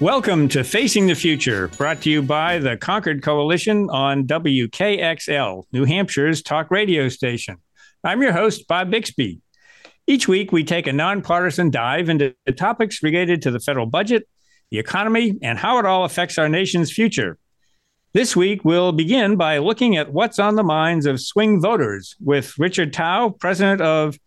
Welcome to Facing the Future, brought to you by the Concord Coalition on WKXL, New Hampshire's talk radio station. I'm your host, Bob Bixby. Each week, we take a nonpartisan dive into topics related to the federal budget, the economy, and how it all affects our nation's future. This week, we'll begin by looking at what's on the minds of swing voters with Richard Thau, president of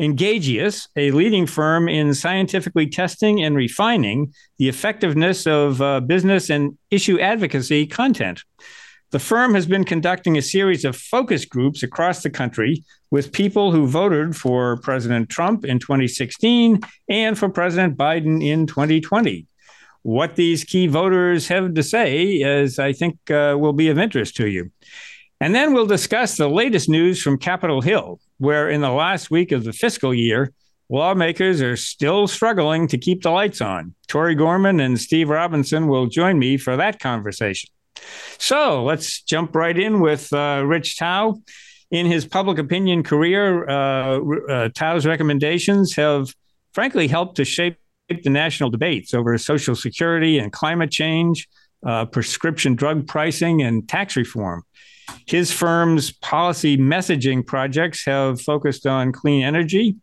Engagious, a leading firm in scientifically testing and refining the effectiveness of uh, business and issue advocacy content. The firm has been conducting a series of focus groups across the country with people who voted for President Trump in 2016 and for President Biden in 2020. What these key voters have to say is, I think, uh, will be of interest to you. And then we'll discuss the latest news from Capitol Hill, where in the last week of the fiscal year, lawmakers are still struggling to keep the lights on. Tori Gorman and Steve Robinson will join me for that conversation. So let's jump right in with uh, Rich Thau. In his public opinion career, uh, uh, Thau's recommendations have frankly helped to shape the national debates over Social Security and climate change, uh, prescription drug pricing, and tax reform. His firm's policy messaging projects have focused on clean energy,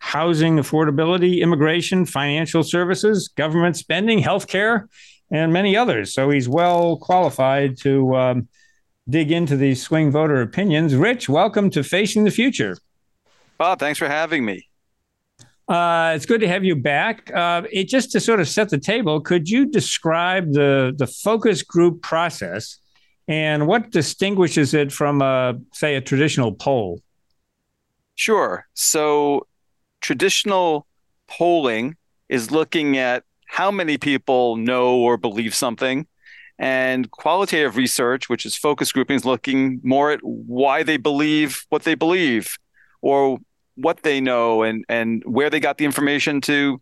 housing affordability, immigration, financial services, government spending, healthcare, and many others. So he's well qualified to um, dig into these swing voter opinions. Rich, welcome to Facing the Future. Bob, thanks for having me. Uh, it's good to have you back. Uh, it, just to sort of set the table, could you describe the the focus group process and what distinguishes it from a say a traditional poll? Sure. So traditional polling is looking at how many people know or believe something and qualitative research which is focus grouping is looking more at why they believe what they believe or what they know and and where they got the information to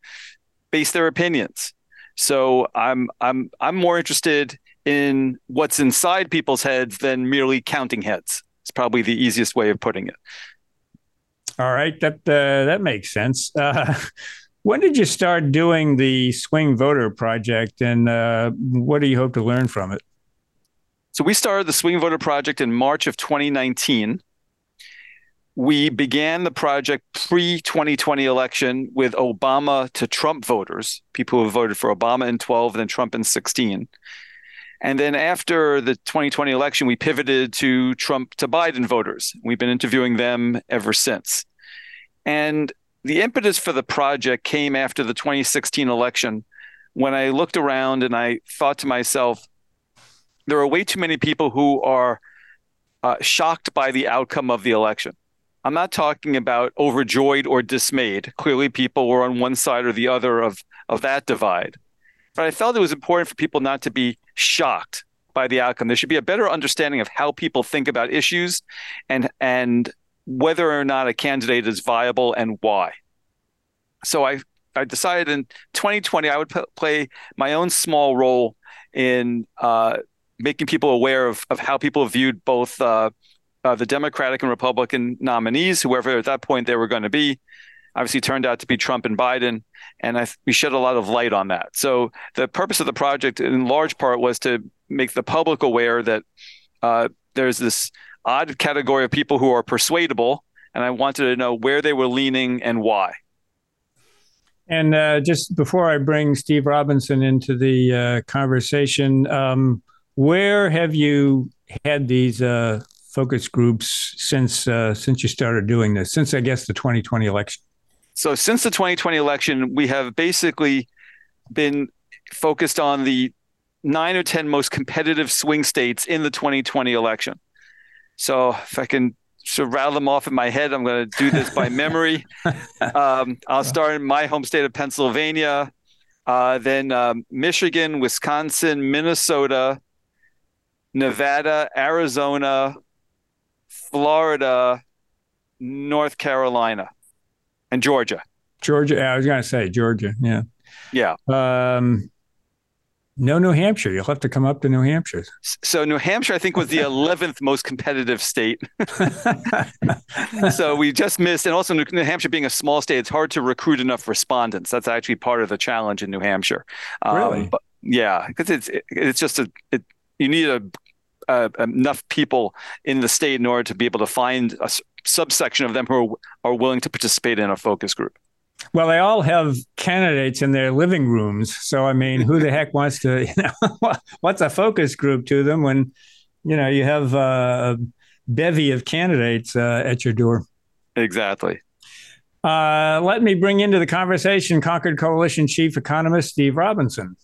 base their opinions. So i'm i'm i'm more interested in what's inside people's heads than merely counting heads. It's probably the easiest way of putting it. All right, that uh, that makes sense. Uh, when did you start doing the Swing Voter Project, and uh, what do you hope to learn from it? So we started the Swing Voter Project in March of 2019. We began the project pre 2020 election with Obama to Trump voters, people who voted for Obama in 12 and then Trump in 16. And then after the 2020 election, we pivoted to Trump to Biden voters. We've been interviewing them ever since. And the impetus for the project came after the 2016 election when I looked around and I thought to myself, there are way too many people who are uh, shocked by the outcome of the election. I'm not talking about overjoyed or dismayed. Clearly, people were on one side or the other of, of that divide. But I felt it was important for people not to be shocked by the outcome. There should be a better understanding of how people think about issues and and whether or not a candidate is viable and why. So I I decided in 2020 I would p- play my own small role in uh, making people aware of, of how people viewed both uh, uh, the Democratic and Republican nominees, whoever at that point they were going to be, obviously turned out to be Trump and Biden, and I, we shed a lot of light on that. So the purpose of the project, in large part, was to make the public aware that uh, there's this odd category of people who are persuadable, and I wanted to know where they were leaning and why. And uh, just before I bring Steve Robinson into the uh, conversation, um, where have you had these uh, focus groups since uh, since you started doing this? Since I guess the 2020 election. So since the 2020 election, we have basically been focused on the nine or 10 most competitive swing states in the 2020 election. So if I can sort of rattle them off in my head, I'm going to do this by memory. Um, I'll start in my home state of Pennsylvania, uh, then um, Michigan, Wisconsin, Minnesota, Nevada, Arizona, Florida, North Carolina, and Georgia. Georgia. I was going to say Georgia. Yeah. Yeah. Um, no New Hampshire. You'll have to come up to New Hampshire. So New Hampshire, I think, was the 11th most competitive state. so we just missed, and also New Hampshire being a small state, it's hard to recruit enough respondents. That's actually part of the challenge in New Hampshire. Um, really? But, yeah, because it's it's just a it, you need a, a, enough people in the state in order to be able to find a subsection of them who are, are willing to participate in a focus group. Well, they all have candidates in their living rooms. So, I mean, who the heck wants to, you know, what's a focus group to them when, you know, you have a bevy of candidates uh, at your door? Exactly. Uh, let me bring into the conversation Concord Coalition Chief Economist Steve Robinson.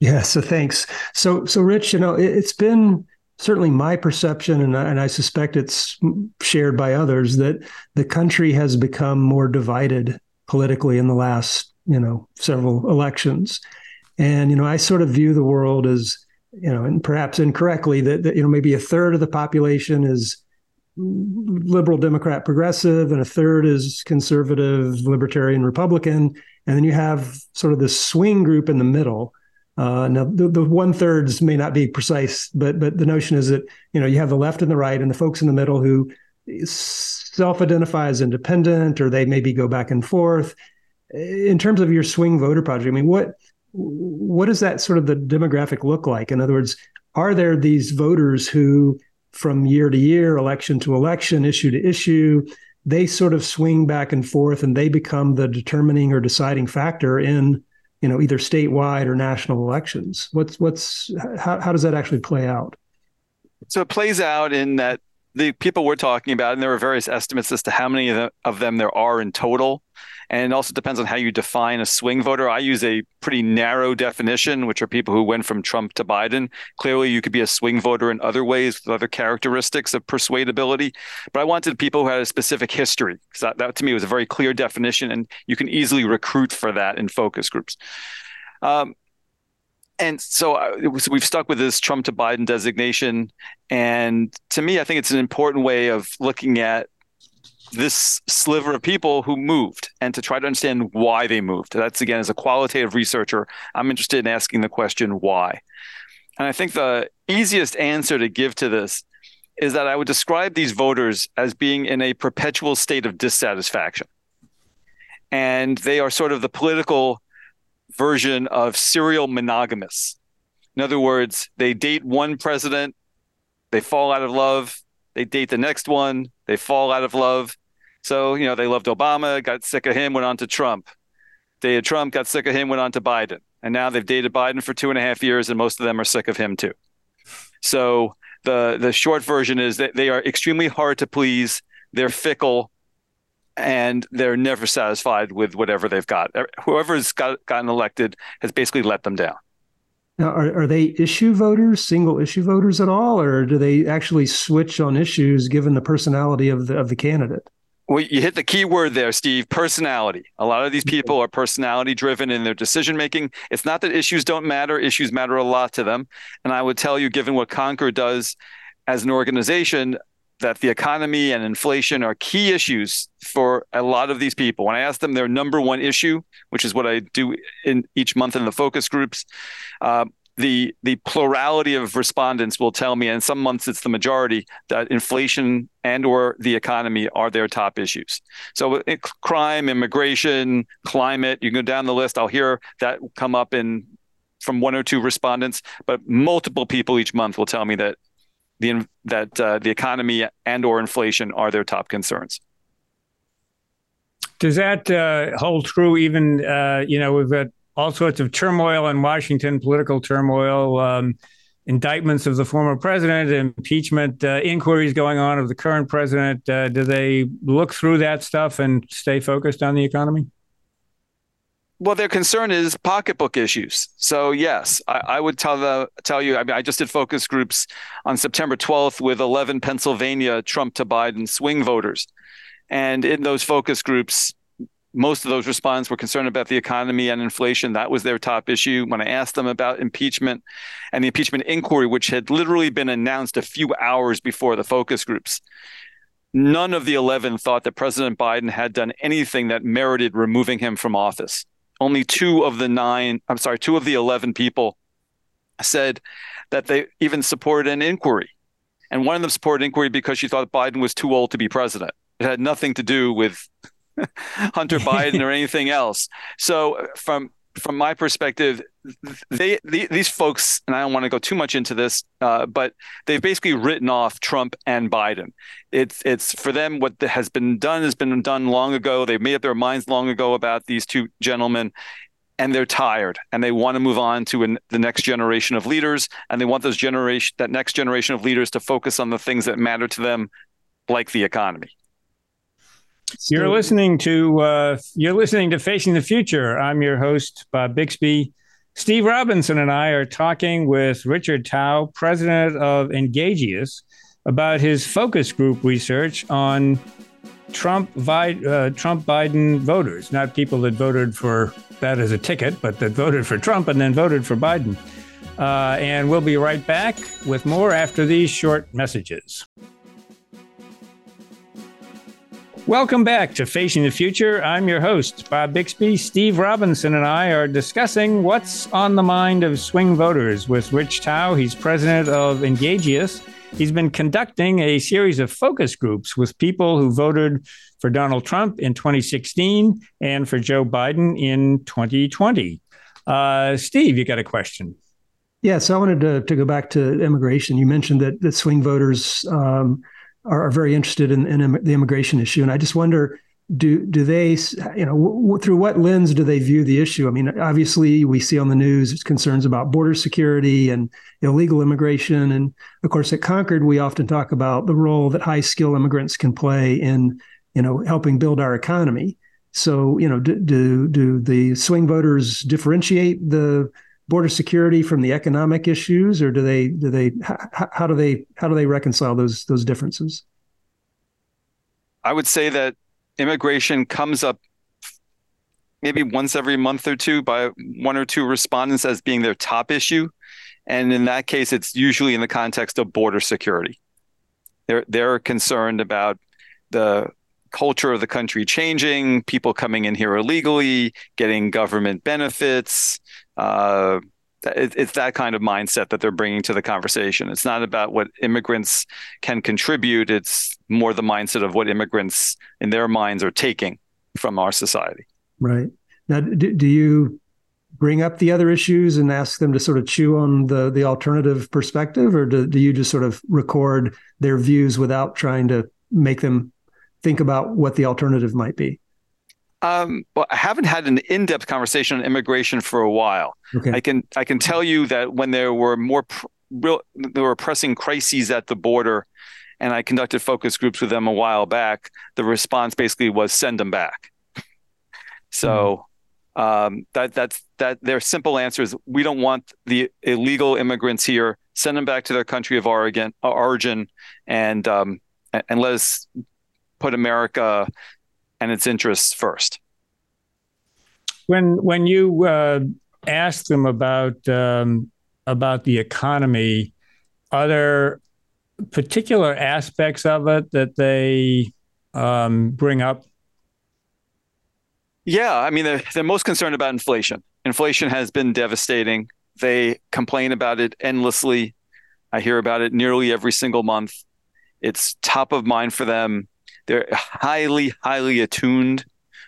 Yeah, so thanks. So, so Rich, you know, it, has been certainly my perception, and I, and I suspect it's shared by others, that the country has become more divided politically in the last, you know, several elections. And, you know, I sort of view the world as, you know, and perhaps incorrectly, that, that you know, maybe a third of the population is liberal, Democrat, progressive, and a third is conservative, libertarian, Republican. And then you have sort of this swing group in the middle uh, now, the, the one thirds may not be precise, but but the notion is that you know you have the left and the right, and the folks in the middle who self-identify as independent, or they maybe go back and forth. In terms of your swing voter project, I mean, what what does that sort of the demographic look like? In other words, are there these voters who, from year to year, election to election, issue to issue, they sort of swing back and forth, and they become the determining or deciding factor in you know either statewide or national elections. What's what's how, how does that actually play out? So it plays out in that the people we're talking about and there are various estimates as to how many of them, of them there are in total and it also depends on how you define a swing voter. I use a pretty narrow definition, which are people who went from Trump to Biden. Clearly, you could be a swing voter in other ways with other characteristics of persuadability. But I wanted people who had a specific history because that, that to me was a very clear definition, and you can easily recruit for that in focus groups. Um, and so uh, was, we've stuck with this Trump to Biden designation. And to me, I think it's an important way of looking at this sliver of people who moved and to try to understand why they moved. That's again, as a qualitative researcher, I'm interested in asking the question why. And I think the easiest answer to give to this is that I would describe these voters as being in a perpetual state of dissatisfaction. And they are sort of the political version of serial monogamists. In other words, they date one president, they fall out of love, they date the next one, they fall out of love, so, you know, they loved Obama, got sick of him, went on to Trump. Dated Trump, got sick of him, went on to Biden. And now they've dated Biden for two and a half years, and most of them are sick of him too. So the the short version is that they are extremely hard to please. They're fickle, and they're never satisfied with whatever they've got. Er, whoever's got gotten elected has basically let them down. Now, are, are they issue voters, single issue voters at all, or do they actually switch on issues given the personality of the of the candidate? Well, you hit the key word there, Steve personality. A lot of these mm-hmm. people are personality driven in their decision making. It's not that issues don't matter, issues matter a lot to them. And I would tell you, given what Concord does as an organization, that the economy and inflation are key issues for a lot of these people. When I ask them their number one issue, which is what I do in each month in the focus groups, uh, the the plurality of respondents will tell me, and some months it's the majority, that inflation and or the economy are their top issues. So eh, crime, immigration, climate, you can go down the list. I'll hear that come up in from one or two respondents, but multiple people each month will tell me that the that uh, the economy and or inflation are their top concerns. Does that uh, hold true even, uh, you know, we've got all sorts of turmoil in Washington, political turmoil, um, indictments of the former president, impeachment uh, inquiries going on of the current president. Uh, do they look through that stuff and stay focused on the economy? Well, their concern is pocketbook issues. So yes, I, I, would tell the tell you. I mean, I just did focus groups on September 12th with 11 Pennsylvania Trump to Biden swing voters, and in those focus groups, most of those respondents were concerned about the economy and inflation. That was their top issue. When I asked them about impeachment and the impeachment inquiry, which had literally been announced a few hours before the focus groups, none of the 11 thought that President Biden had done anything that merited removing him from office. Only two of the nine, I'm sorry, two of the 11 people said that they even supported an inquiry. And one of them supported inquiry because she thought Biden was too old to be president. It had nothing to do with Hunter Biden or anything else. So from from my perspective, they, they, these folks, and I don't want to go too much into this, uh, but they've basically written off Trump and Biden. It's it's for them what has been done has been done long ago. They've made up their minds long ago about these two gentlemen, and they're tired, and they want to move on to an, the next generation of leaders, and they want those generation that next generation of leaders to focus on the things that matter to them, like the economy. You're listening to uh, you're listening to Facing the Future. I'm your host Bob Bixby. Steve Robinson and I are talking with Richard Thau, president of Engagious, about his focus group research on Trump uh, Trump Biden voters, not people that voted for that as a ticket, but that voted for Trump and then voted for Biden. Uh, and we'll be right back with more after these short messages. Welcome back to Facing the Future. I'm your host, Bob Bixby. Steve Robinson and I are discussing what's on the mind of swing voters with Rich Thau. He's president of Engagious. He's been conducting a series of focus groups with people who voted for Donald Trump in 2016 and for Joe Biden in 2020. Uh, Steve, you got a question? Yeah, so I wanted to, to go back to immigration. You mentioned that, that swing voters um, are, are very interested in, in, the immigration issue, and I just wonder do do they you know w- through what lens do they view the issue? I mean, obviously we see on the news concerns about border security and illegal immigration, and of course at Concord we often talk about the role that high skill immigrants can play in you know helping build our economy. So you know do do, do the swing voters differentiate the border security from the economic issues, or do they do they how, how do they how do they reconcile those those differences? I would say that immigration comes up maybe once every month or two by one or two respondents as being their top issue. And in that case, it's usually in the context of border security. They're they're concerned about the culture of the country changing, people coming in here illegally, getting government benefits, uh, it, it's that kind of mindset that they're bringing to the conversation. It's not about what immigrants can contribute. It's more the mindset of what immigrants in their minds are taking from our society. Right. Now, do, do you bring up the other issues and ask them to sort of chew on the the alternative perspective, or do, do you just sort of record their views without trying to make them think about what the alternative might be? Um, well, I haven't had an in-depth conversation on immigration for a while. Okay. I can I can tell you that when there were more pr- real there were pressing crises at the border, and I conducted focus groups with them a while back. The response basically was send them back. So mm. um, that that's that. Their simple answer is we don't want the illegal immigrants here. Send them back to their country of origin, origin, and um, and let us put America and its interests first. When when you uh, ask them about um, about the economy, are there particular aspects of it that they um, bring up? Yeah, I mean they're, they're most concerned about inflation. Inflation has been devastating. They complain about it endlessly. I hear about it nearly every single month. It's top of mind for them. They're highly, highly attuned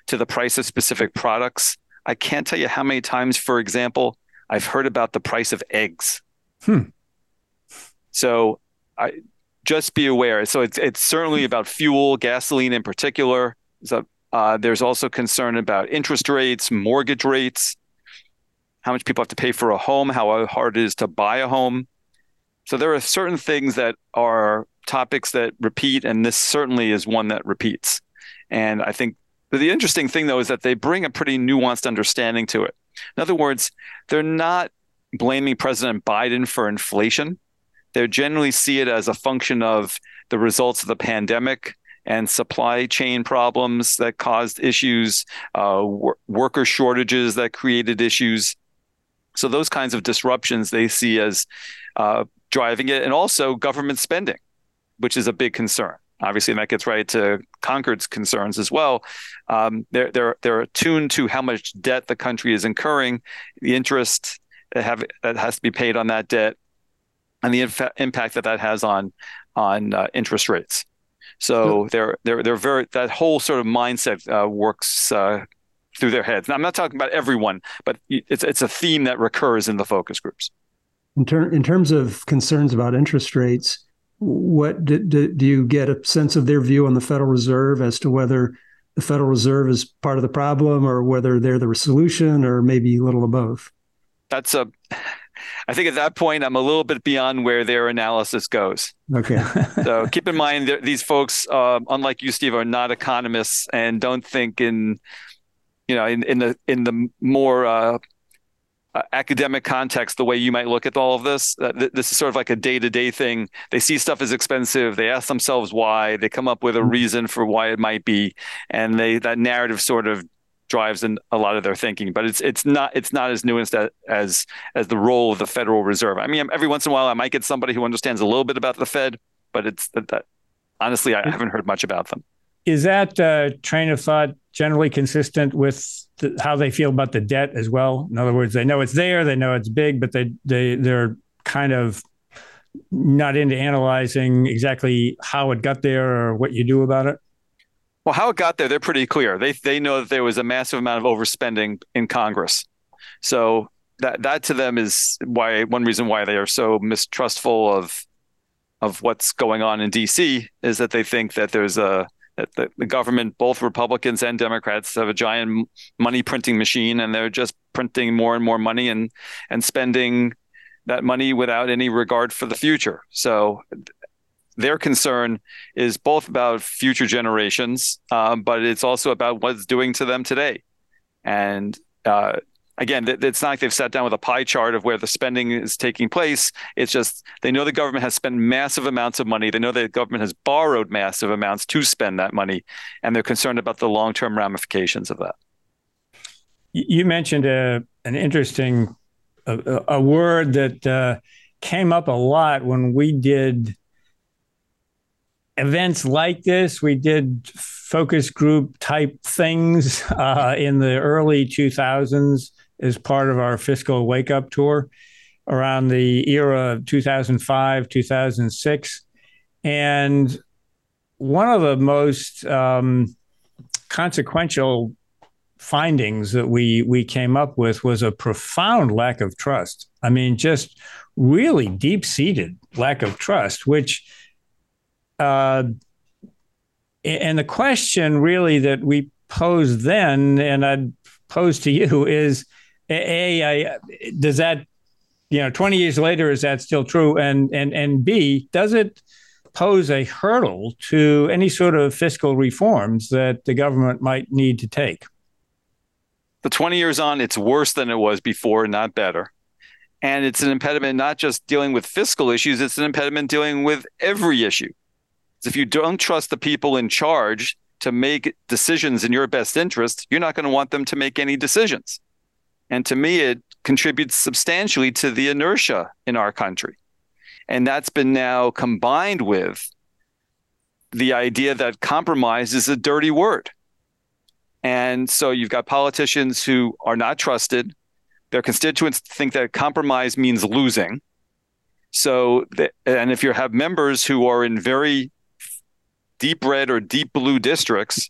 to the price of specific products. I can't tell you how many times, for example, I've heard about the price of eggs. Hmm. So I just be aware. So it's it's certainly about fuel, gasoline in particular. So uh, there's also concern about interest rates, mortgage rates, how much people have to pay for a home, how hard it is to buy a home. So there are certain things that are topics that repeat, and this certainly is one that repeats. And I think the interesting thing, though, is that they bring a pretty nuanced understanding to it. In other words, they're not blaming President Biden for inflation. They generally see it as a function of the results of the pandemic and supply chain problems that caused issues, uh, wor- worker shortages that created issues. So those kinds of disruptions they see as uh, driving it, and also government spending which is a big concern. obviously, and that gets right to Concord's concerns as well. Um, they're they're they're attuned to how much debt the country is incurring, the interest that have that has to be paid on that debt, and the inf- impact that that has on on uh, interest rates. So they're they're they're very that whole sort of mindset uh, works uh, through their heads. Now, I'm not talking about everyone, but it's it's a theme that recurs in the focus groups. In, ter- in terms of concerns about interest rates, what do, do, do you get a sense of their view on the Federal Reserve as to whether the Federal Reserve is part of the problem or whether they're the solution or maybe a little of both? That's a I think at that point, I'm a little bit beyond where their analysis goes. Okay. so keep in mind that these folks, uh, unlike you, Steve, are not economists and don't think in, you know, in, in the in the more uh, uh, academic context the way you might look at all of this. Uh, th- this is sort of like a day to day thing. They see stuff as expensive. They ask themselves why. They come up with a mm-hmm. reason for why it might be, and they that narrative sort of drives in a lot of their thinking. But it's it's not it's not as nuanced as as, as the role of the Federal Reserve. I mean, every once in a while, I might get somebody who understands a little bit about the Fed, but it's that, that honestly, I haven't heard much about them. Is that uh, train of thought generally consistent with the, how they feel about the debt as well? In other words, they know it's there, they know it's big, but they they they're kind of not into analyzing exactly how it got there or what you do about it. Well, how it got there, they're pretty clear. They they know that there was a massive amount of overspending in Congress. So that that to them is why one reason why they are so mistrustful of of what's going on in DC is that they think that there's a that the, the government, both Republicans and Democrats, have a giant money printing machine, and they're just printing more and more money and and spending that money without any regard for the future. So their concern is both about future generations, um, but it's also about what it's doing to them today. And uh, again, it's not like they've sat down with a pie chart of where the spending is taking place. It's just they know the government has spent massive amounts of money. They know the government has borrowed massive amounts to spend that money, and they're concerned about the long term ramifications of that. You mentioned a, uh, an interesting a, a word that uh, came up a lot when we did events like this. We did focus group type things uh, in the early 2000s as part of our fiscal wake up tour around the era of 2005, 2006. And one of the most um, consequential findings that we we came up with was a profound lack of trust. I mean, just really deep seated lack of trust, which uh, and the question really that we posed then, and I'd pose to you, is a, a does that you know 20 years later is that still true? And and and b does it pose a hurdle to any sort of fiscal reforms that the government might need to take? The 20 years on it's worse than it was before not better. And it's an impediment not just dealing with fiscal issues it's an impediment dealing with every issue. If you don't trust the people in charge to make decisions in your best interest, you're not going to want them to make any decisions. And to me, it contributes substantially to the inertia in our country. And that's been now combined with the idea that compromise is a dirty word. And so you've got politicians who are not trusted. Their constituents think that compromise means losing. So, and if you have members who are in very deep red or deep blue districts,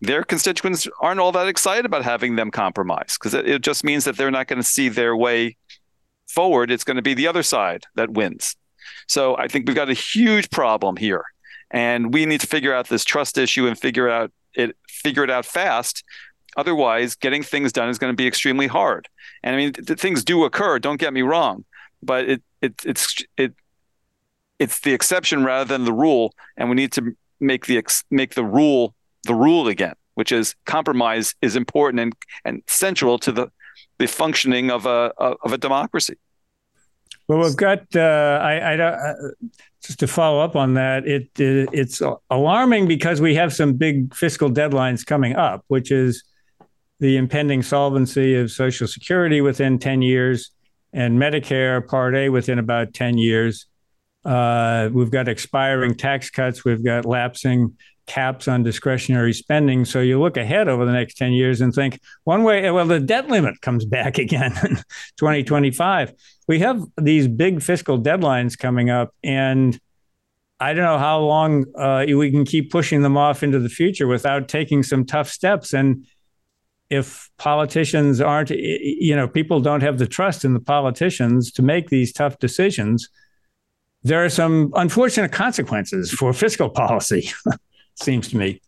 their constituents aren't all that excited about having them compromise because it, it just means that they're not going to see their way forward. It's going to be the other side that wins. So I think we've got a huge problem here, and we need to figure out this trust issue and figure out it figure it out fast. Otherwise, getting things done is going to be extremely hard. And I mean, th- things do occur. Don't get me wrong, but it it it's it it's the exception rather than the rule, and we need to make the ex- make the rule the rule again, which is compromise is important and and central to the the functioning of a of a democracy. Well, we've got. Uh, I, I uh, just to follow up on that. It, it it's alarming because we have some big fiscal deadlines coming up, which is the impending solvency of Social Security within ten years and Medicare Part A within about ten years Uh, we've got expiring tax cuts. We've got lapsing caps on discretionary spending. So you look ahead over the next 10 years and think one way, well, the debt limit comes back again in 2025. We have these big fiscal deadlines coming up, and I don't know how long uh, we can keep pushing them off into the future without taking some tough steps. And if politicians aren't, you know, people don't have the trust in the politicians to make these tough decisions, there are some unfortunate consequences for fiscal policy. seems to me.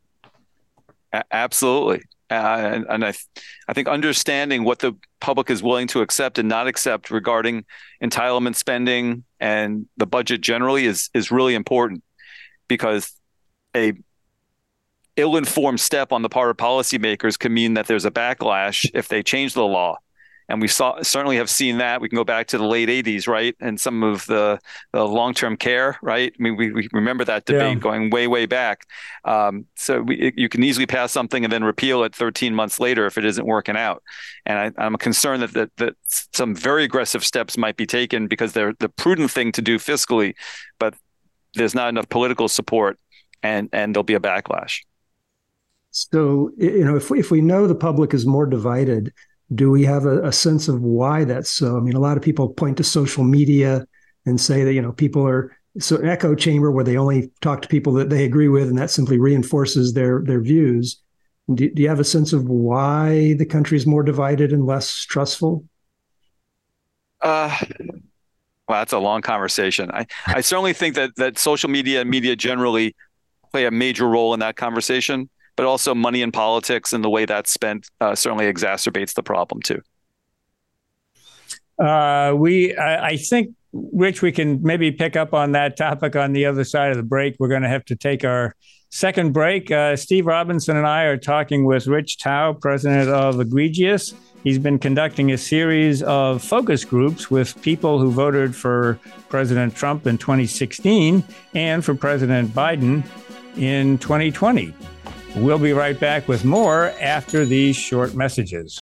Absolutely. Uh, and, and I, I think understanding what the public is willing to accept and not accept regarding entitlement spending and the budget generally is is really important because a ill-informed step on the part of policymakers can mean that there's a backlash if they change the law and we saw certainly have seen that. We can go back to the late '80s, right, and some of the, the long-term care, right. I mean, we, we remember that debate yeah. going way, way back. Um, so we, you can easily pass something and then repeal it 13 months later if it isn't working out. And I, am concerned that, that that some very aggressive steps might be taken because they're the prudent thing to do fiscally, but there's not enough political support, and and there'll be a backlash. So you know, if we, if we know the public is more divided do we have a, a, sense of why that's so? I mean, a lot of people point to social media and say that you know people are so an echo chamber where they only talk to people that they agree with, and that simply reinforces their their views. Do, do you have a sense of why the country is more divided and less trustful? Uh, well, that's a long conversation. I, I certainly think that that social media and media generally play a major role in that conversation but also money in politics and the way that's spent uh, certainly exacerbates the problem too. Uh, we, I, I, think, Rich, we can maybe pick up on that topic on the other side of the break. We're going to have to take our second break. Uh, Steve Robinson and I are talking with Rich Thau, president of Engagious. He's been conducting a series of focus groups with people who voted for President Trump in 2016 and for President Biden in 2020. We'll be right back with more after these short messages.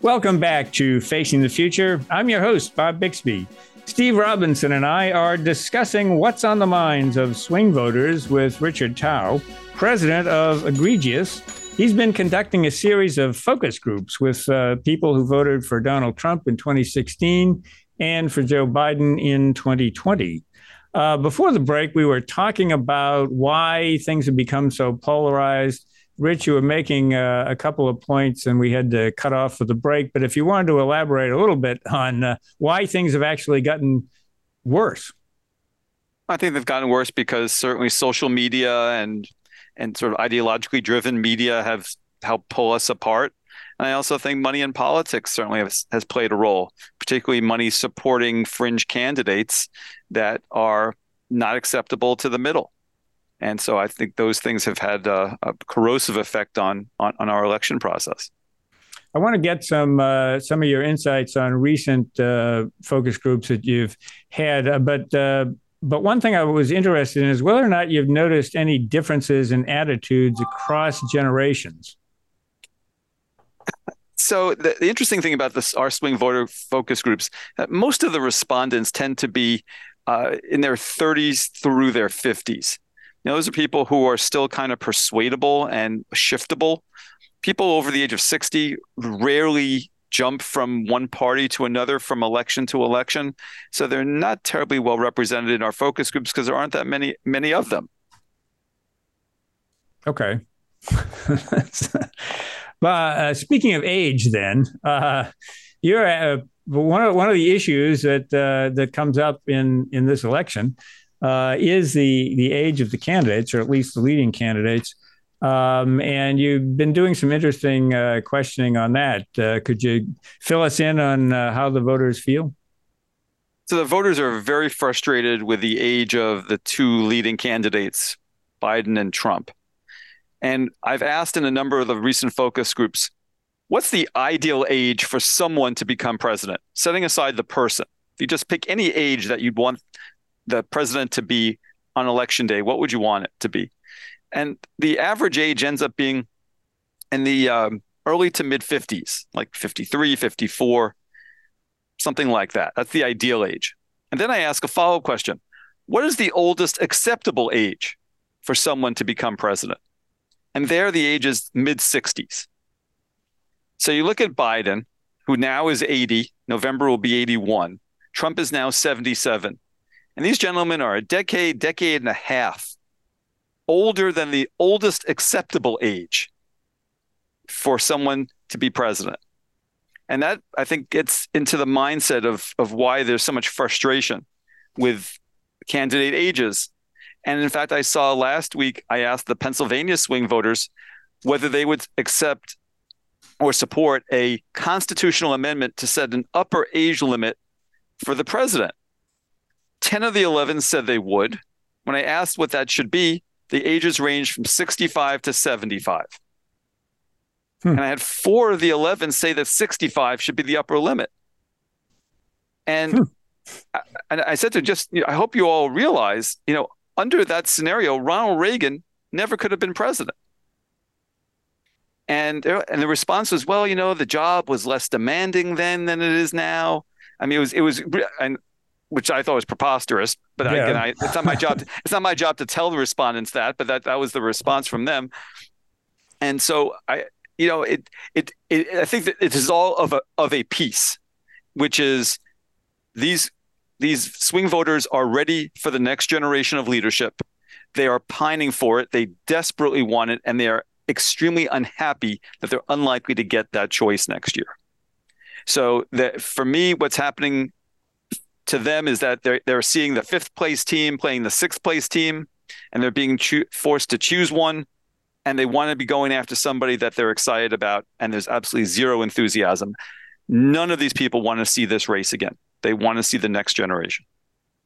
Welcome back to Facing the Future. I'm your host, Bob Bixby. Steve Robinson and I are discussing what's on the minds of swing voters with Richard Thau, president of Engagious. He's been conducting a series of focus groups with uh, people who voted for Donald Trump in 2016 and for Joe Biden in 2020. Uh, before the break, we were talking about why things have become so polarized. Rich, you were making uh, a couple of points and we had to cut off for the break. But if you wanted to elaborate a little bit on uh, why things have actually gotten worse. I think they've gotten worse because certainly social media and and sort of ideologically driven media have helped pull us apart. And I also think money in politics certainly has, has played a role, particularly money supporting fringe candidates that are not acceptable to the middle. And so I think those things have had a, a corrosive effect on, on, on our election process. I want to get some uh, some of your insights on recent uh, focus groups that you've had, uh, but uh, but one thing I was interested in is whether or not you've noticed any differences in attitudes across generations so the, the, interesting thing about this our swing voter focus groups uh, most of the respondents tend to be uh, in their 30s through their 50s you know, those are people who are still kind of persuadable and shiftable. People over the age of 60 rarely jump from one party to another from election to election. So they're not terribly well represented in our focus groups because there aren't that many many of them. Okay. But uh, speaking of age, then uh, you're uh, one of one of the issues that uh, that comes up in in this election uh, is the the age of the candidates, or at least the leading candidates. Um, and you've been doing some interesting uh, questioning on that. could you fill us in on how the voters feel? So the voters are very frustrated with the age of the two leading candidates, Biden and Trump. And I've asked in a number of the recent focus groups, what's the ideal age for someone to become president? Setting aside the person, if you just pick any age that you'd want the president to be on election day, what would you want it to be? And the average age ends up being in the um, early to mid 50s, like 53, 54, something like that. That's the ideal age. And then I ask a follow up question What is the oldest acceptable age for someone to become president? And there the age is mid 60s. So you look at Biden, who now is 80, November will be 81. Trump is now 77. And these gentlemen are a decade, decade and a half older than the oldest acceptable age for someone to be president. And that I think gets into the mindset of of why there's so much frustration with candidate ages. And in fact, I saw last week I asked the Pennsylvania swing voters whether they would accept or support a constitutional amendment to set an upper age limit for the president. 10 of the 11 said they would. When I asked what that should be, the ages ranged from 65 to 75. Hmm. And I had four of the 11 say that 65 should be the upper limit. And, hmm. I, and I said to just, you know, I hope you all realize, you know, under that scenario, Ronald Reagan never could have been president. And, and the response was, well, you know, the job was less demanding then than it is now. I mean, it was, it was, and which I thought was preposterous. But yeah. again, I, it's not my job. To, it's not my job to tell the respondents that. But that that was the response from them. And so I, you know, it, it, it I think that it is all of a of a piece, which is these these swing voters are ready for the next generation of leadership. They are pining for it. They desperately want it, and they are extremely unhappy that they're unlikely to get that choice next year. So that for me, what's happening to them is that they're they're seeing the fifth place team playing the sixth place team, and they're being cho- forced to choose one and they want to be going after somebody that they're excited about, and there's absolutely zero enthusiasm. None of these people want to see this race again. They want to see the next generation.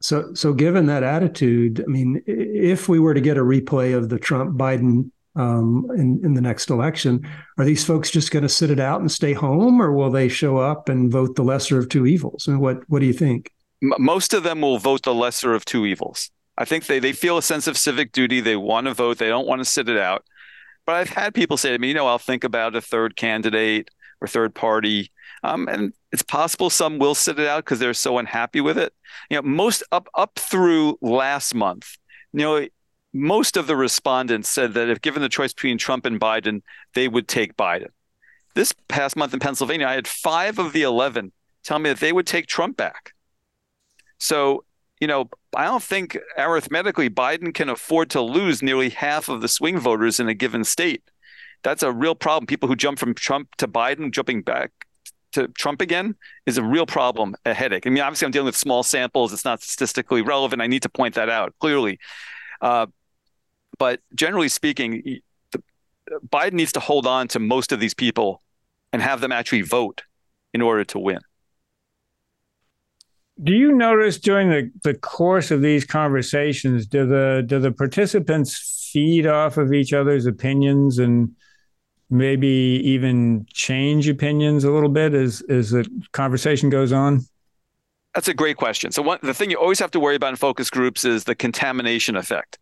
So, so given that attitude, I mean, if we were to get a replay of the Trump Biden um, in in the next election, are these folks just going to sit it out and stay home, or will they show up and vote the lesser of two evils? I mean, what what do you think? Most of them will vote the lesser of two evils. I think they they feel a sense of civic duty. They want to vote. They don't want to sit it out. But I've had people say to me, you know, I'll think about a third candidate or third party. Um, and it's possible some will sit it out because they're so unhappy with it. You know, most up up through last month, you know, most of the respondents said that if given the choice between Trump and Biden, they would take Biden. This past month in Pennsylvania, I had five of the 11 tell me that they would take Trump back. So you know, I don't think arithmetically Biden can afford to lose nearly half of the swing voters in a given state. That's a real problem. People who jump from Trump to Biden, jumping back to Trump again, is a real problem, a headache. I mean, obviously, I'm dealing with small samples. It's not statistically relevant. I need to point that out clearly. Uh, but generally speaking, the, Biden needs to hold on to most of these people and have them actually vote in order to win. Do you notice during the, the course of these conversations, do the do the participants feed off of each other's opinions and maybe even change opinions a little bit as as the conversation goes on? That's a great question. So one the thing you always have to worry about in focus groups is the contamination effect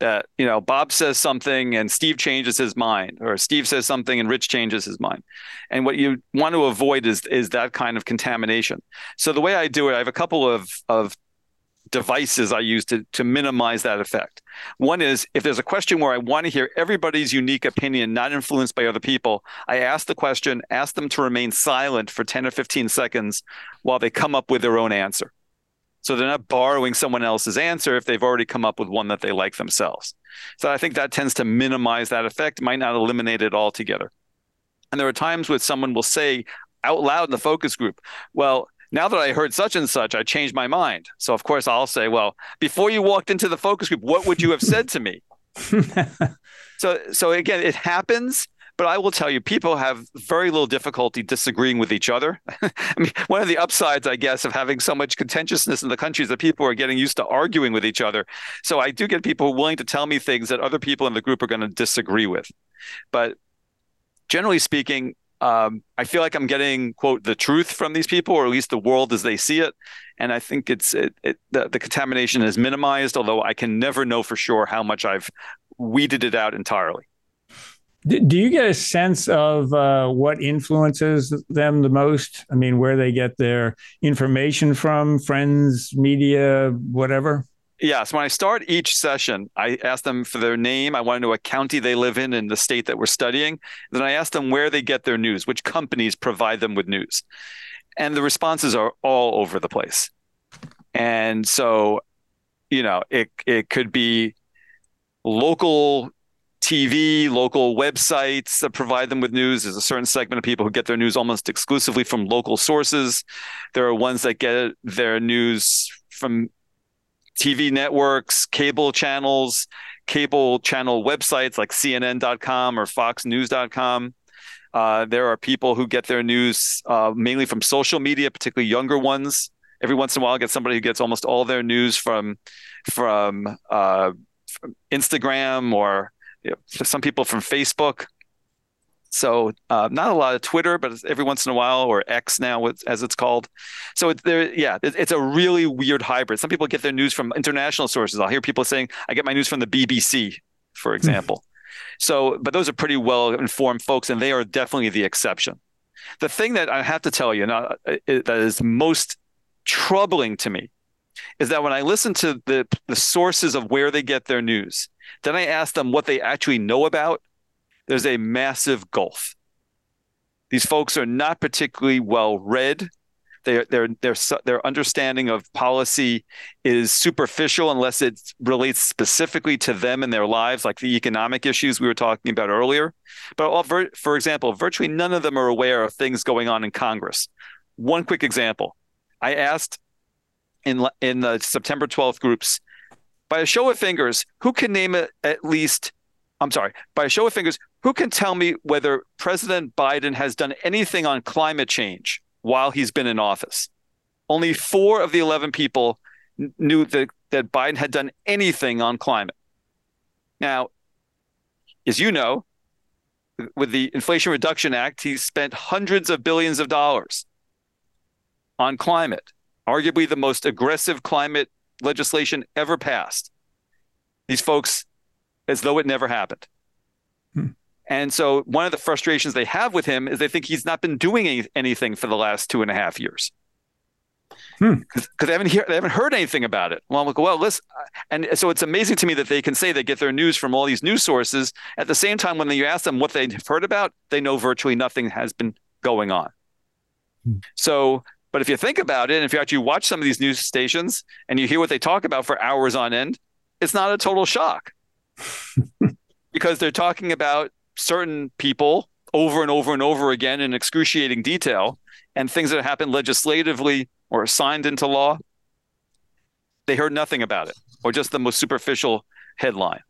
that you know bob says something and steve changes his mind or steve says something and rich changes his mind. And what you want to avoid is is that kind of contamination. So the way i do it i have a couple of of devices i use to to minimize that effect. One is if there's a question where i want to hear everybody's unique opinion not influenced by other people i ask the question ask them to remain silent for 10 or 15 seconds while they come up with their own answer so they're not borrowing someone else's answer if they've already come up with one that they like themselves. So I think that tends to minimize that effect, might not eliminate it altogether. And there are times where someone will say out loud in the focus group, well, now that I heard such and such, I changed my mind. So of course I'll say, well, before you walked into the focus group, what would you have said to me? so so again, it happens but I will tell you, people have very little difficulty disagreeing with each other. I mean, one of the upsides, I guess, of having so much contentiousness in the country is that people are getting used to arguing with each other. So I do get people willing to tell me things that other people in the group are going to disagree with. But generally speaking, um, I feel like I'm getting quote the truth from these people, or at least the world as they see it. And I think it's it, it the, the contamination is minimized, although I can never know for sure how much I've weeded it out entirely. Do you get a sense of uh, what influences them the most? I mean, where they get their information from, friends, media, whatever? Yes. When I start each session, I ask them for their name. I want to know what county they live in in the state that we're studying. Then I ask them where they get their news, which companies provide them with news. And the responses are all over the place. And so, you know, it it could be local TV, local websites that provide them with news. There's a certain segment of people who get their news almost exclusively from local sources. There are ones that get their news from TV networks, cable channels, cable channel websites like CNN.com or FoxNews.com. Uh, there are people who get their news uh, mainly from social media, particularly younger ones. Every once in a while, I get somebody who gets almost all their news from from, uh, from Instagram or you know, some people from Facebook. So uh, not a lot of Twitter, but every once in a while, or X now, as it's called. So it's there, yeah, it's a really weird hybrid. Some people get their news from international sources. I'll hear people saying, "I get my news from the BBC," for hmm. example. so, but those are pretty well informed folks, and they are definitely the exception. The thing that I have to tell you now uh, that is most troubling to me is that when I listen to the the sources of where they get their news, then I ask them what they actually know about there's a massive gulf. These folks are not particularly well read. Their their their their understanding of policy is superficial unless it relates specifically to them and their lives, like the economic issues we were talking about earlier. But all, for example, virtually none of them are aware of things going on in Congress. One quick example: I asked in in the September 12th groups, by a show of fingers, who can name a, at least I'm sorry, by a show of fingers, who can tell me whether President Biden has done anything on climate change while he's been in office? Only four of the 11 people knew that, that Biden had done anything on climate. Now, as you know, with the Inflation Reduction Act, he spent hundreds of billions of dollars on climate, arguably the most aggressive climate legislation ever passed. These folks, as though it never happened. Hmm. And so one of the frustrations they have with him is they think he's not been doing any, anything for the last two and a half years. Because hmm. they haven't hear, they haven't heard anything about it. Well, I'm like, well, listen, and so it's amazing to me that they can say they get their news from all these news sources. At the same time, when you ask them what they've heard about, they know virtually nothing has been going on. Hmm. So, but if you think about it, and if you actually watch some of these news stations and you hear what they talk about for hours on end, it's not a total shock. Because they're talking about certain people over and over and over again in excruciating detail and things that happen legislatively or signed into law. They heard nothing about it or just the most superficial headline.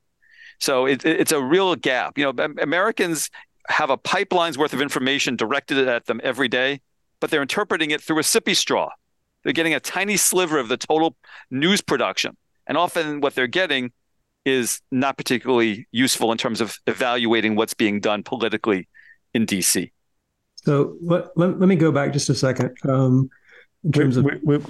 So it, it's a real gap. You know americans have a pipeline's worth of information directed at them every day but they're interpreting it through a sippy straw they're getting a tiny sliver of the total news production and often what they're getting is not particularly useful in terms of evaluating what's being done politically in DC. So let, let, let me go back just a second. Um, in terms of we, we,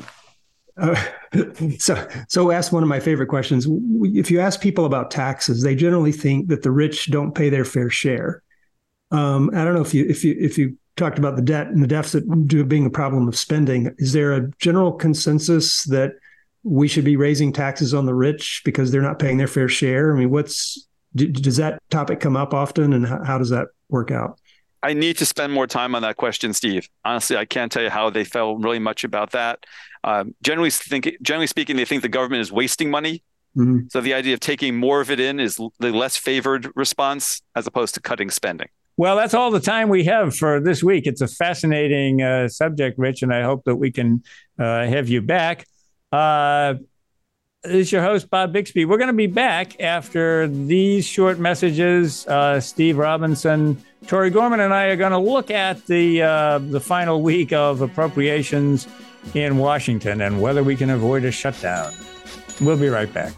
uh, so so ask one of my favorite questions. If you ask people about taxes, they generally think that the rich don't pay their fair share. Um, I don't know if you if you if you talked about the debt and the deficit being a problem of spending. Is there a general consensus that we should be raising taxes on the rich because they're not paying their fair share? I mean, what's does that topic come up often, and how, how does that work out? I need to spend more time on that question, Steve. Honestly, I can't tell you how they felt really much about that. Um, generally, think, generally speaking, they think the government is wasting money. Mm-hmm. So the idea of taking more of it in is the less favored response as opposed to cutting spending. Well, that's all the time we have for this week. It's a fascinating uh, subject, Rich, and I hope that we can uh, have you back. Uh, this is your host, Bob Bixby. We're going to be back after these short messages. Uh, Steve Robinson, Tori Gorman, and I are going to look at the uh, the final week of appropriations in Washington and whether we can avoid a shutdown. We'll be right back.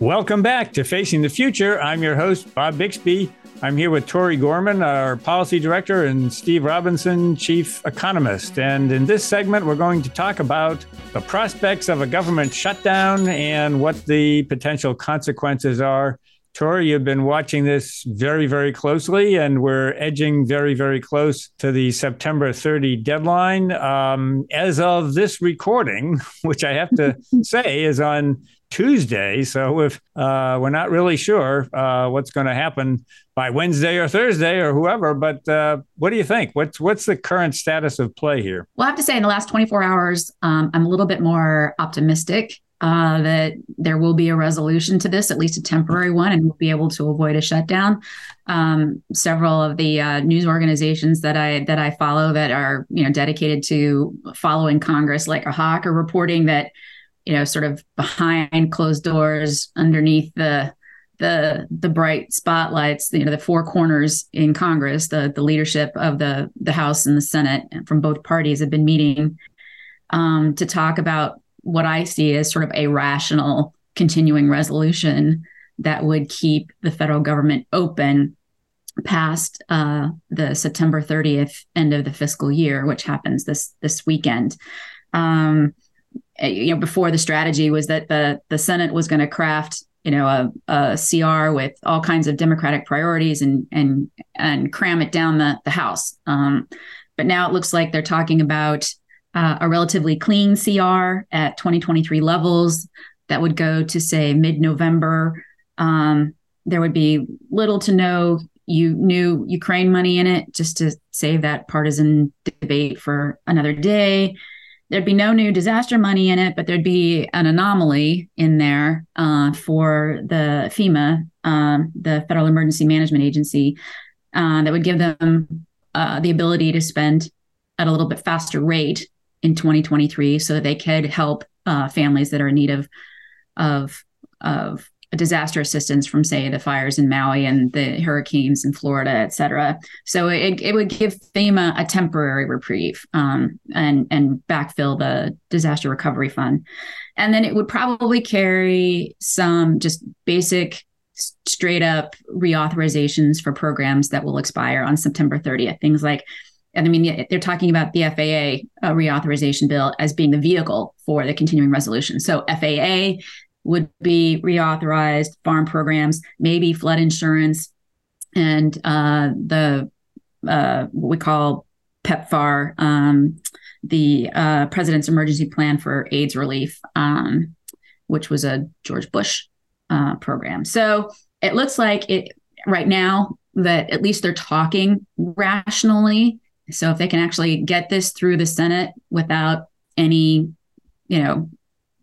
Welcome back to Facing the Future. I'm your host, Bob Bixby. I'm here with Tori Gorman, our policy director, and Steve Robinson, chief economist. And in this segment, we're going to talk about the prospects of a government shutdown and what the potential consequences are Tori, you've been watching this very, very closely, and we're edging very, very close to the September 30 deadline. Um, as of this recording, which I have to say is on Tuesday, so if uh, we're not really sure uh, what's going to happen by Wednesday or Thursday or whoever, but uh, what do you think? What's what's the current status of play here? Well, I have to say, in the last 24 hours, um, I'm a little bit more optimistic uh, that there will be a resolution to this, at least a temporary one, and we'll be able to avoid a shutdown. Um, several of the uh, news organizations that I that I follow that are you know dedicated to following Congress, like a hawk, are reporting that you know sort of behind closed doors, underneath the the the bright spotlights, you know, the four corners in Congress, the the leadership of the the House and the Senate from both parties have been meeting um, to talk about what I see as sort of a rational continuing resolution that would keep the federal government open past uh, the September 30th end of the fiscal year, which happens this this weekend. Um, eh, you know, before the strategy was that the the Senate was going to craft you know a, a, CR with all kinds of Democratic priorities and and and cram it down the the House. Um, but now it looks like they're talking about uh, a relatively clean CR at 2023 levels that would go to say mid-November. Um, there would be little to no you new Ukraine money in it, just to save that partisan debate for another day. There'd be no new disaster money in it, but there'd be an anomaly in there uh, for the FEMA, uh, the Federal Emergency Management Agency, uh, that would give them uh, the ability to spend at a little bit faster rate in 2023 so that they could help uh, families that are in need of of of disaster assistance from say the fires in Maui and the hurricanes in Florida, et cetera. So it, it would give FEMA a temporary reprieve um, and and backfill the disaster recovery fund. And then it would probably carry some just basic straight up reauthorizations for programs that will expire on September 30th. Things like and I mean, they're talking about the FAA uh, reauthorization bill as being the vehicle for the continuing resolution. So FAA would be reauthorized, farm programs, maybe flood insurance, and uh, the uh, what we call PEPFAR, um, the uh, President's Emergency Plan for AIDS Relief, um, which was a George Bush uh, program. So it looks like it right now that at least they're talking rationally so if they can actually get this through the Senate without any, you know,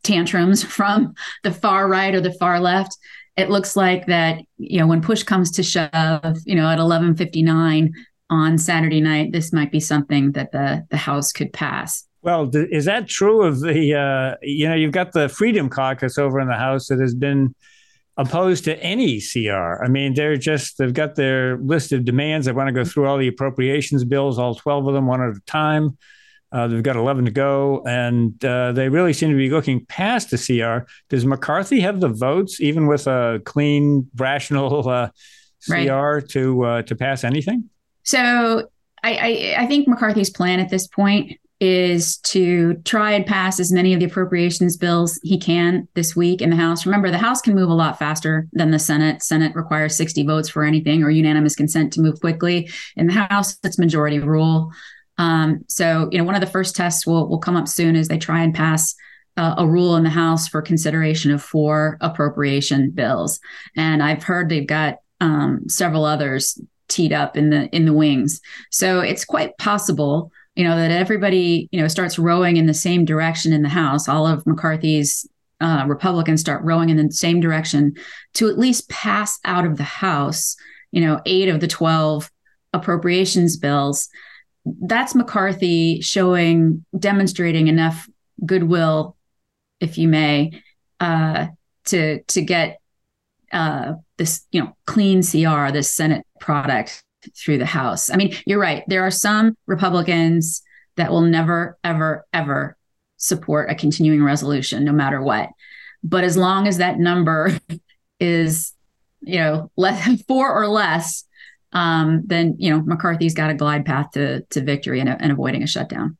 tantrums from the far right or the far left, it looks like that, you know, when push comes to shove, you know, at 11:59 on Saturday night, this might be something that the the House could pass. Well, is that true of the? Uh, you know, you've got the Freedom Caucus over in the House that has been opposed to any CR. I mean, they're just, they've got their list of demands. They want to go through all the appropriations bills, all 12 of them, one at a time. Uh, they've got 11 to go, and uh, they really seem to be looking past the CR. Does McCarthy have the votes, even with a clean, rational uh, CR, right. to uh, to pass anything? So I, I, I think McCarthy's plan at this point is to try and pass as many of the appropriations bills he can this week in the House. Remember, the House can move a lot faster than the Senate. Senate requires 60 votes for anything or unanimous consent to move quickly. In the House, it's majority rule. Um, so, you know, one of the first tests will will come up soon as they try and pass uh, a rule in the House for consideration of four appropriation bills. And I've heard they've got um, several others teed up in the in the wings. So it's quite possible you know that everybody you know starts rowing in the same direction in the house all of mccarthy's uh, republicans start rowing in the same direction to at least pass out of the house you know eight of the 12 appropriations bills that's mccarthy showing demonstrating enough goodwill if you may uh, to to get uh, this you know clean cr this senate product through the House. I mean, you're right. There are some Republicans that will never, ever, ever support a continuing resolution, no matter what. But as long as that number is, you know, less four or less, um, then you know McCarthy's got a glide path to to victory and, and avoiding a shutdown.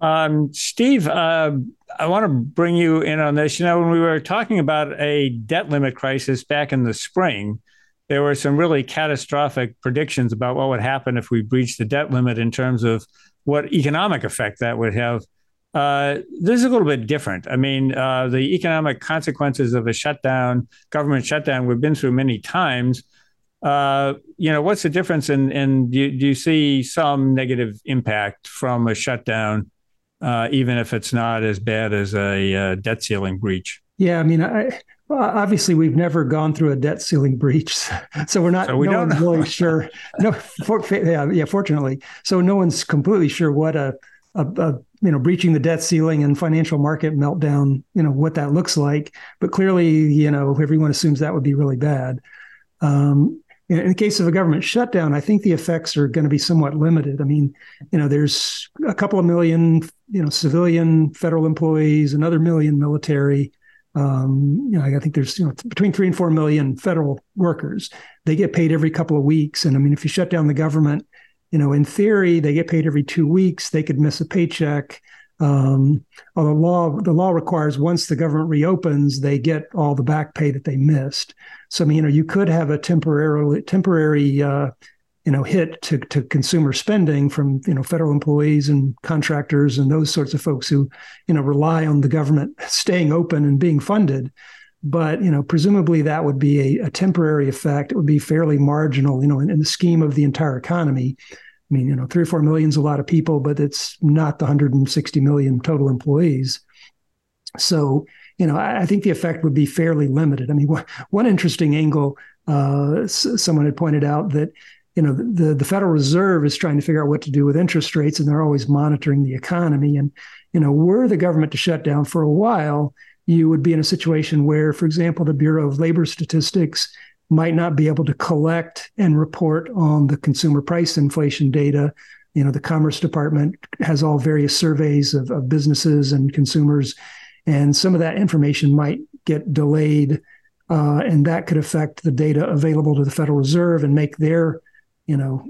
Um, Steve, uh, I want to bring you in on this. You know, when we were talking about a debt limit crisis back in the spring, there were some really catastrophic predictions about what would happen if we breached the debt limit in terms of what economic effect that would have. Uh, this is a little bit different. I mean, uh, the economic consequences of a shutdown, government shutdown, we've been through many times. Uh, you know, what's the difference? And in, do, do, you see some negative impact from a shutdown, uh, even if it's not as bad as a uh, debt ceiling breach? Yeah, I mean, I, obviously, we've never gone through a debt ceiling breach, so we're not. So we no one's know. really sure. No, for, yeah, yeah. Fortunately, so no one's completely sure what a, a, a, you know breaching the debt ceiling and financial market meltdown, you know, what that looks like. But clearly, you know, everyone assumes that would be really bad. Um, in the case of a government shutdown, I think the effects are going to be somewhat limited. I mean, you know, there's a couple of million, you know, civilian federal employees, another million military um, you know, I think there's you know between three and four million federal workers. They get paid every couple of weeks, and I mean, if you shut down the government, you know, in theory, they get paid every two weeks. They could miss a paycheck. Um, the law the law requires once the government reopens, they get all the back pay that they missed. So I mean, you know, you could have a temporarily temporary uh, you know hit to to consumer spending from you know federal employees and contractors and those sorts of folks who you know rely on the government staying open and being funded. But you know presumably that would be a, a temporary effect. It would be fairly marginal you know in, in, the scheme of the entire economy i mean you know three or four million is a lot of people but it's not the 160 million total employees so you know i, I think the effect would be fairly limited i mean one, one interesting angle uh, someone had pointed out that you know the the Federal Reserve is trying to figure out what to do with interest rates, and they're always monitoring the economy. And you know, were the government to shut down for a while, you would be in a situation where, for example, the Bureau of Labor Statistics might not be able to collect and report on the consumer price inflation data. You know, the Commerce Department has all various surveys of, of businesses and consumers, and some of that information might get delayed. Uh, and that could affect the data available to the Federal Reserve and make their you know,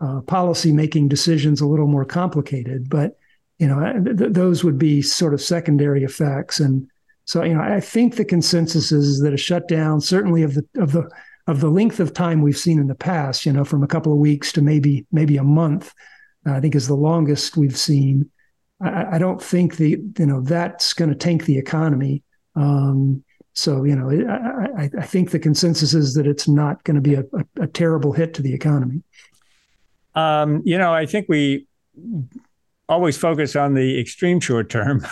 uh, policy making decisions a little more complicated. But you know, th- those would be sort of secondary effects. And so, you know, I think the consensus is that a shutdown, certainly of the of the of the length of time we've seen in the past, you know, from a couple of weeks to maybe maybe a month, uh, I think is the longest we've seen. I, I don't think the you know that's going to tank the economy. Um, so, you know, I, I, think the consensus is that it's not going to be a, a, a, terrible hit to the economy. Um, you know, I think we always focus on the extreme short term.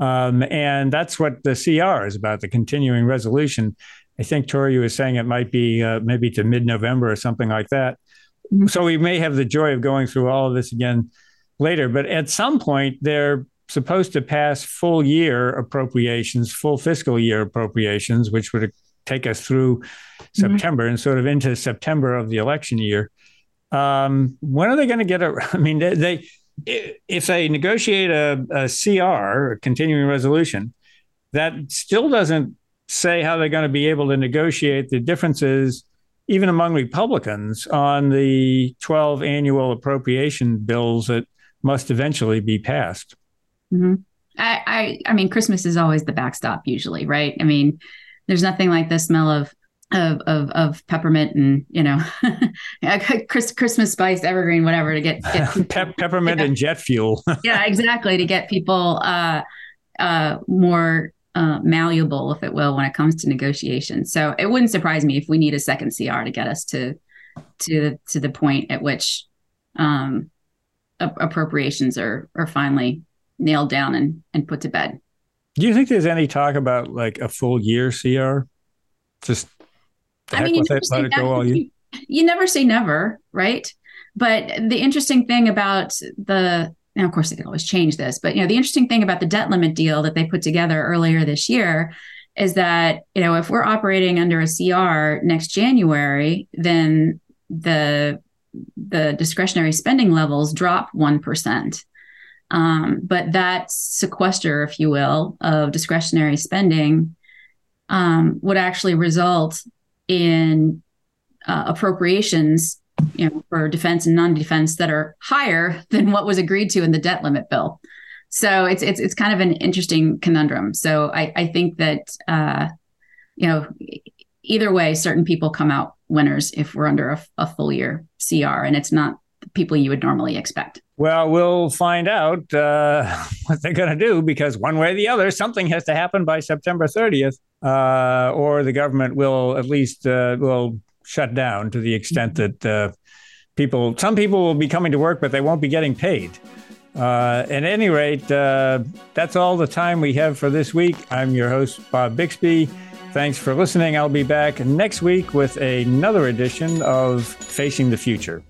Um, and that's what the CR is about, the continuing resolution. I think Tori was saying it might be uh, maybe to mid November or something like that. Mm-hmm. So we may have the joy of going through all of this again later. But at some point, they're supposed to pass full year appropriations, full fiscal year appropriations, which would take us through mm-hmm. September and sort of into September of the election year. Um, when are they going to get a? I mean, they, they if they negotiate a, a CR, a continuing resolution, that still doesn't say how they're going to be able to negotiate the differences, even among Republicans, on the 12 annual appropriation bills that must eventually be passed. Mm-hmm. I, I, I mean, Christmas is always the backstop usually, right? I mean, there's nothing like the smell of of of, of peppermint and you know Christmas spice, evergreen, whatever to get, get Pe- peppermint yeah. and jet fuel. yeah, exactly to get people uh, uh, more uh, malleable, if it will, when it comes to negotiations. So it wouldn't surprise me if we need a second CR to get us to to to the point at which um, appropriations are are finally nailed down and and put to bed. Do you think there's any talk about like a full year CR? Just the I mean, with it, let it go all you. You never say never, right? But the interesting thing about the now, of course, they can always change this, but you know, the interesting thing about the debt limit deal that they put together earlier this year is that you know if we're operating under a CR next January, then the the discretionary spending levels drop one percent. Um, but that sequester, if you will, of discretionary spending um, would actually result in uh, appropriations, you know, for defense and non-defense that are higher than what was agreed to in the debt limit bill. so it's it's it's kind of an interesting conundrum. So I I think that uh, you know either way, certain people come out winners if we're under a, a full year CR, and it's not the people you would normally expect. Well, we'll find out uh, what they're going to do because one way or the other, something has to happen by September 30th, uh, or the government will at least uh, will shut down to the extent that uh, people, some people will be coming to work, but they won't be getting paid. Uh, at any rate, uh, that's all the time we have for this week. I'm your host, Bob Bixby. Thanks for listening. I'll be back next week with another edition of Facing the Future.